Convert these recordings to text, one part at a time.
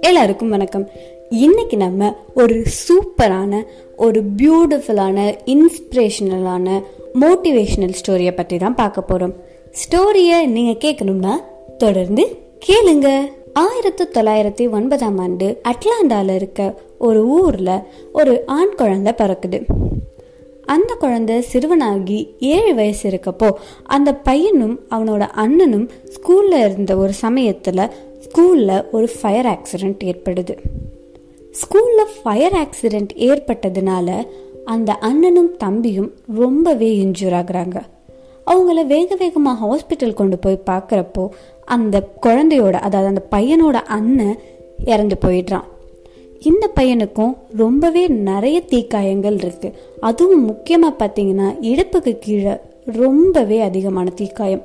எல்லாருக்கும் வணக்கம். இன்னைக்கு நம்ம ஒரு சூப்பரான ஒரு பியூட்டிஃபுல்லான இன்ஸ்பிரேஷனலான மோட்டிவேஷனல் ஸ்டோரியை பற்றி தான் பார்க்க போகிறோம் ஸ்டோரியை நீங்கள் கேட்கணும்னா தொடர்ந்து கேளுங்க. ஆயிரத்தி தொள்ளாயிரத்தி ஒன்பதாம் ஆண்டு அட்லாண்டாவில் இருக்க ஒரு ஊரில் ஒரு ஆண் குழந்தை பிறக்குது. அந்த குழந்தை சிறுவனாகி ஏழு வயசு இருக்கப்போ அந்த பையனும் அவனோட அண்ணனும் ஸ்கூலில் இருந்த ஒரு சமயத்தில் ஸ்கூலில் ஒரு ஃபயர் ஆக்சிடெண்ட் ஏற்படுது. ஸ்கூலில் ஃபயர் ஆக்சிடெண்ட் ஏற்பட்டதுனால அந்த அண்ணனும் தம்பியும் ரொம்பவே இன்ஜூர் ஆகுறாங்க. அவங்கள வேக வேகமாக ஹாஸ்பிட்டல் கொண்டு போய் பார்க்குறப்போ அந்த குழந்தையோட அதாவது அந்த பையனோட அண்ணன் இறந்து போயிடுறான். இந்த பையனுக்கும் ரொம்பவே நிறைய தீக்காயங்கள் இருக்கு. அதுவும் முக்கியமாக பார்த்தீங்கன்னா இடுப்புக்கு கீழே ரொம்பவே அதிகமான தீக்காயம்.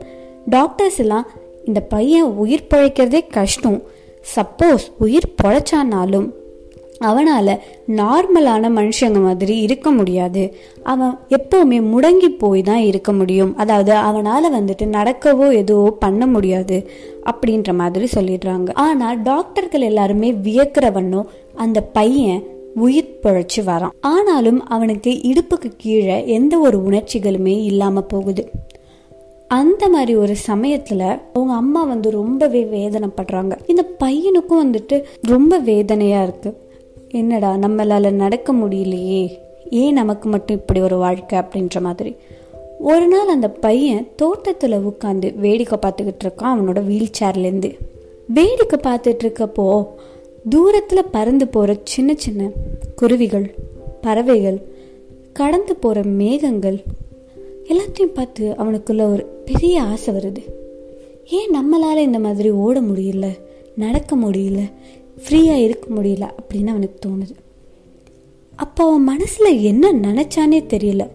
டாக்டர்ஸ் எல்லாம் இந்த பையன் உயிர் பழைக்கிறதே கஷ்டம். சப்போஸ் உயிர் பொழைச்சானாலும் அவனால் நார்மலான மனுஷங்க மாதிரி இருக்க முடியாது. அவன் எப்போவுமே முடங்கி போய் தான் இருக்க முடியும். அதாவது அவனால் வந்துட்டு நடக்கவோ எதுவோ பண்ண முடியாது அப்படின்ற மாதிரி சொல்லிடுறாங்க. ஆனால் டாக்டர்கள் எல்லாருமே வியக்கிறவனும் அந்த பையன் உயிர் பிழைச்சி வரான். ஆனாலும் அவனுக்கு இடுப்புக்கு கீழே எந்த ஒரு உணர்ச்சிகளுமே இல்லாமல் போகுது. அந்த மாதிரி ஒரு சமயத்துல அவங்க அம்மா வந்து ரொம்பவே வேதனைப்படுறாங்க. இந்த பையனுக்கும் வந்துட்டு ரொம்ப வேதனையா இருக்கு. என்னடா நம்மளால் நடக்க முடியலையே. ஏன் நமக்கு மட்டும் இப்படி ஒரு வாழ்க்கை அப்படின்ற மாதிரி? ஒரு நாள் அந்த பையன் தோட்டத்தில் உட்காந்து வேடிக்கை பார்த்துக்கிட்டு இருக்கான் அவனோட வீல் சேர்லேருந்து வேடிக்கை பார்த்துட்டு இருக்கப்போ தூரத்தில் பறந்து போகிற சின்ன சின்ன குருவிகள் பறவைகள் கடந்து போகிற மேகங்கள் எல்லாத்தையும் பார்த்து அவனுக்குள்ள ஒரு பெரிய ஆசை வருது. ஏன் நம்மளால் இந்த மாதிரி ஓட முடியல நடக்க முடியல? ஃப்ரீயாக இருக்க முடியல அப்படின்னு அவனுக்கு தோணுது. அப்போ அவன் மனசில் என்ன நினச்சானே தெரியல.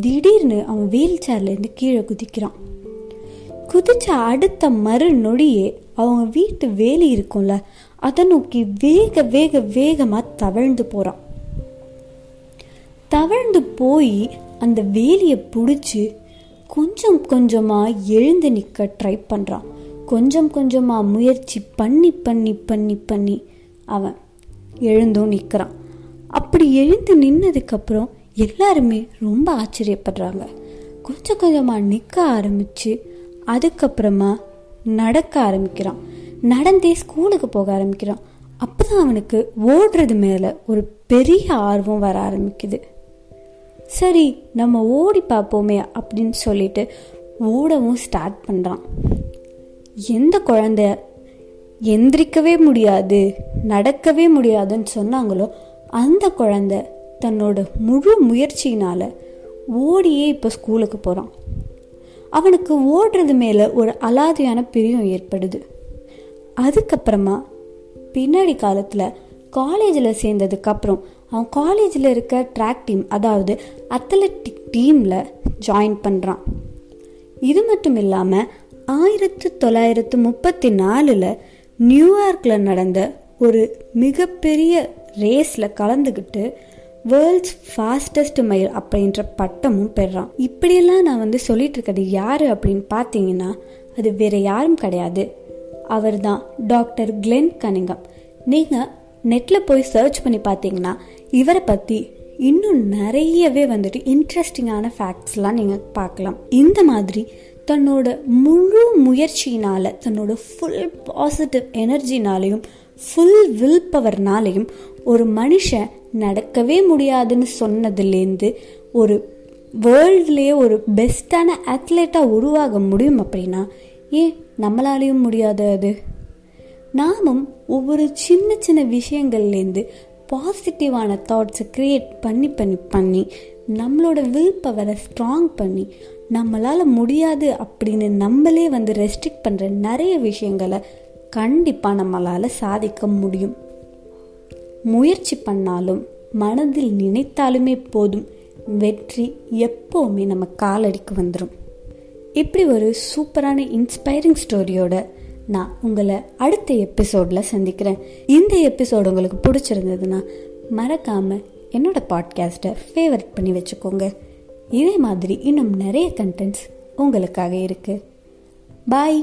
திடீர்னு அவன் வீல் சேர்லேருந்து கீழே குதிக்கிறான். குதிச்ச அடுத்த மறு நொடியே அவங்க வீட்டு வேலி இருக்கும்ல அதை நோக்கி வேக வேக வேகமாக தவழ்ந்து போகிறான் தவழ்ந்து போய் அந்த வேலியை பிடிச்சி கொஞ்சம் கொஞ்சமாக எழுந்து நிற்க ட்ரை பண்ணுறான் கொஞ்சம் கொஞ்சமாக முயற்சி பண்ணி பண்ணி பண்ணி பண்ணி அவன் எழுந்தும் நிற்கிறான் அப்படி எழுந்து நின்னதுக்கப்புறம் எல்லாருமே ரொம்ப ஆச்சரியப்படுறாங்க. கொஞ்சம் கொஞ்சமாக நிற்க ஆரம்பித்து அதுக்கப்புறமா நடக்க ஆரம்பிக்கிறான். நடந்தே ஸ்கூலுக்கு போக ஆரம்பிக்கிறான். அப்போ தான் அவனுக்கு ஓடுறது மேலே ஒரு பெரிய ஆர்வம் வர ஆரம்பிக்குது. சரி நம்ம ஓடி பார்ப்போமே அப்படின்னு சொல்லிட்டு ஓடவும் ஸ்டார்ட் பண்ணுறான் எந்த குழந்த எந்திரிக்கவே முடியாது நடக்கவே முடியாதுன்னு சொன்னாங்களோ அந்த குழந்த தன்னோட முழு முயற்சியினால் ஓடியே இப்போ ஸ்கூலுக்கு போகிறான் அவனுக்கு ஓடுறது மேலே ஒரு அலாதியான பிரியம் ஏற்படுது. அதுக்கப்புறமா பின்னாடி காலத்தில் காலேஜில் சேர்ந்ததுக்கப்புறம் அவன் காலேஜில் இருக்க ட்ராக் டீம் அதாவது அத்லட்டிக் டீமில் ஜாயின் பண்ணுறான் இது மட்டும் இல்லாமல் ஆயிரத்தி தொள்ளாயிரத்து முப்பத்தி நாலில் நியூயார்க்கில் நடந்த ஒரு மிகப்பெரிய ரேஸில் கலந்துக்கிட்டு வேர்ல்ட்ஸ் ஃபாஸ்டஸ்ட் மைல் அப்படின்ற பட்டமும் பெறான். இப்படியெல்லாம் நான் வந்து சொல்லிட்டு இருக்கிறது யார் அப்படின்னு பார்த்தீங்கன்னா அது வேற யாரும் கிடையாது. அவர் தான் டாக்டர் கிளென் கனிங்கம். நீங்கள் நெட்டில் போய் சர்ச் பண்ணி பார்த்தீங்கன்னா இவரை பற்றி இன்னும் நிறையவே வந்துட்டு இன்ட்ரெஸ்டிங்கான ஃபேக்ட்ஸ்லாம் நீங்கள் பார்க்கலாம். இந்த மாதிரி தன்னோட முழு முயற்சியினால் தன்னோட ஃபுல் பாசிட்டிவ் எனர்ஜினாலையும் ஃபுல் வில் பவர்னாலையும் ஒரு மனுஷன் நடக்கவே முடியாதுன்னு சொன்னதுலேருந்து ஒரு வேர்ல்ட்லேயே ஒரு பெஸ்ட்டான அத்லெட்டாக உருவாக முடியும் அப்படின்னா ஏன் நம்மளாலேயும் முடியாது அது? நாமும் ஒவ்வொரு சின்ன சின்ன விஷயங்கள்லேருந்து பாசிட்டிவான தாட்ஸை க்ரியேட் பண்ணி பண்ணி பண்ணி நம்மளோட வில் பவரை ஸ்ட்ராங் பண்ணி நம்மளால் முடியாது அப்படின்னு நம்மளே வந்து ரெஸ்ட்ரிக்ட் பண்ணுற நிறைய விஷயங்களை கண்டிப்பாக நம்மளால் சாதிக்க முடியும். முயற்சி பண்ணாலும் மனதில் நினைத்தாலுமே போதும். வெற்றி எப்போவுமே நம்ம காலடிக்கு வந்துடும் இப்படி ஒரு சூப்பரான இன்ஸ்பைரிங் ஸ்டோரியோட நான் உங்களை அடுத்த எபிசோடில் சந்திக்கிறேன். இந்த எபிசோடு உங்களுக்கு பிடிச்சிருந்ததுன்னா மறக்காமல் என்னோட பாட்காஸ்ட்டை ஃபேவரட் பண்ணி வச்சுக்கோங்க. இதே மாதிரி இன்னும் நிறைய கண்டென்ட்ஸ் உங்களுக்காக இருக்குது பாய்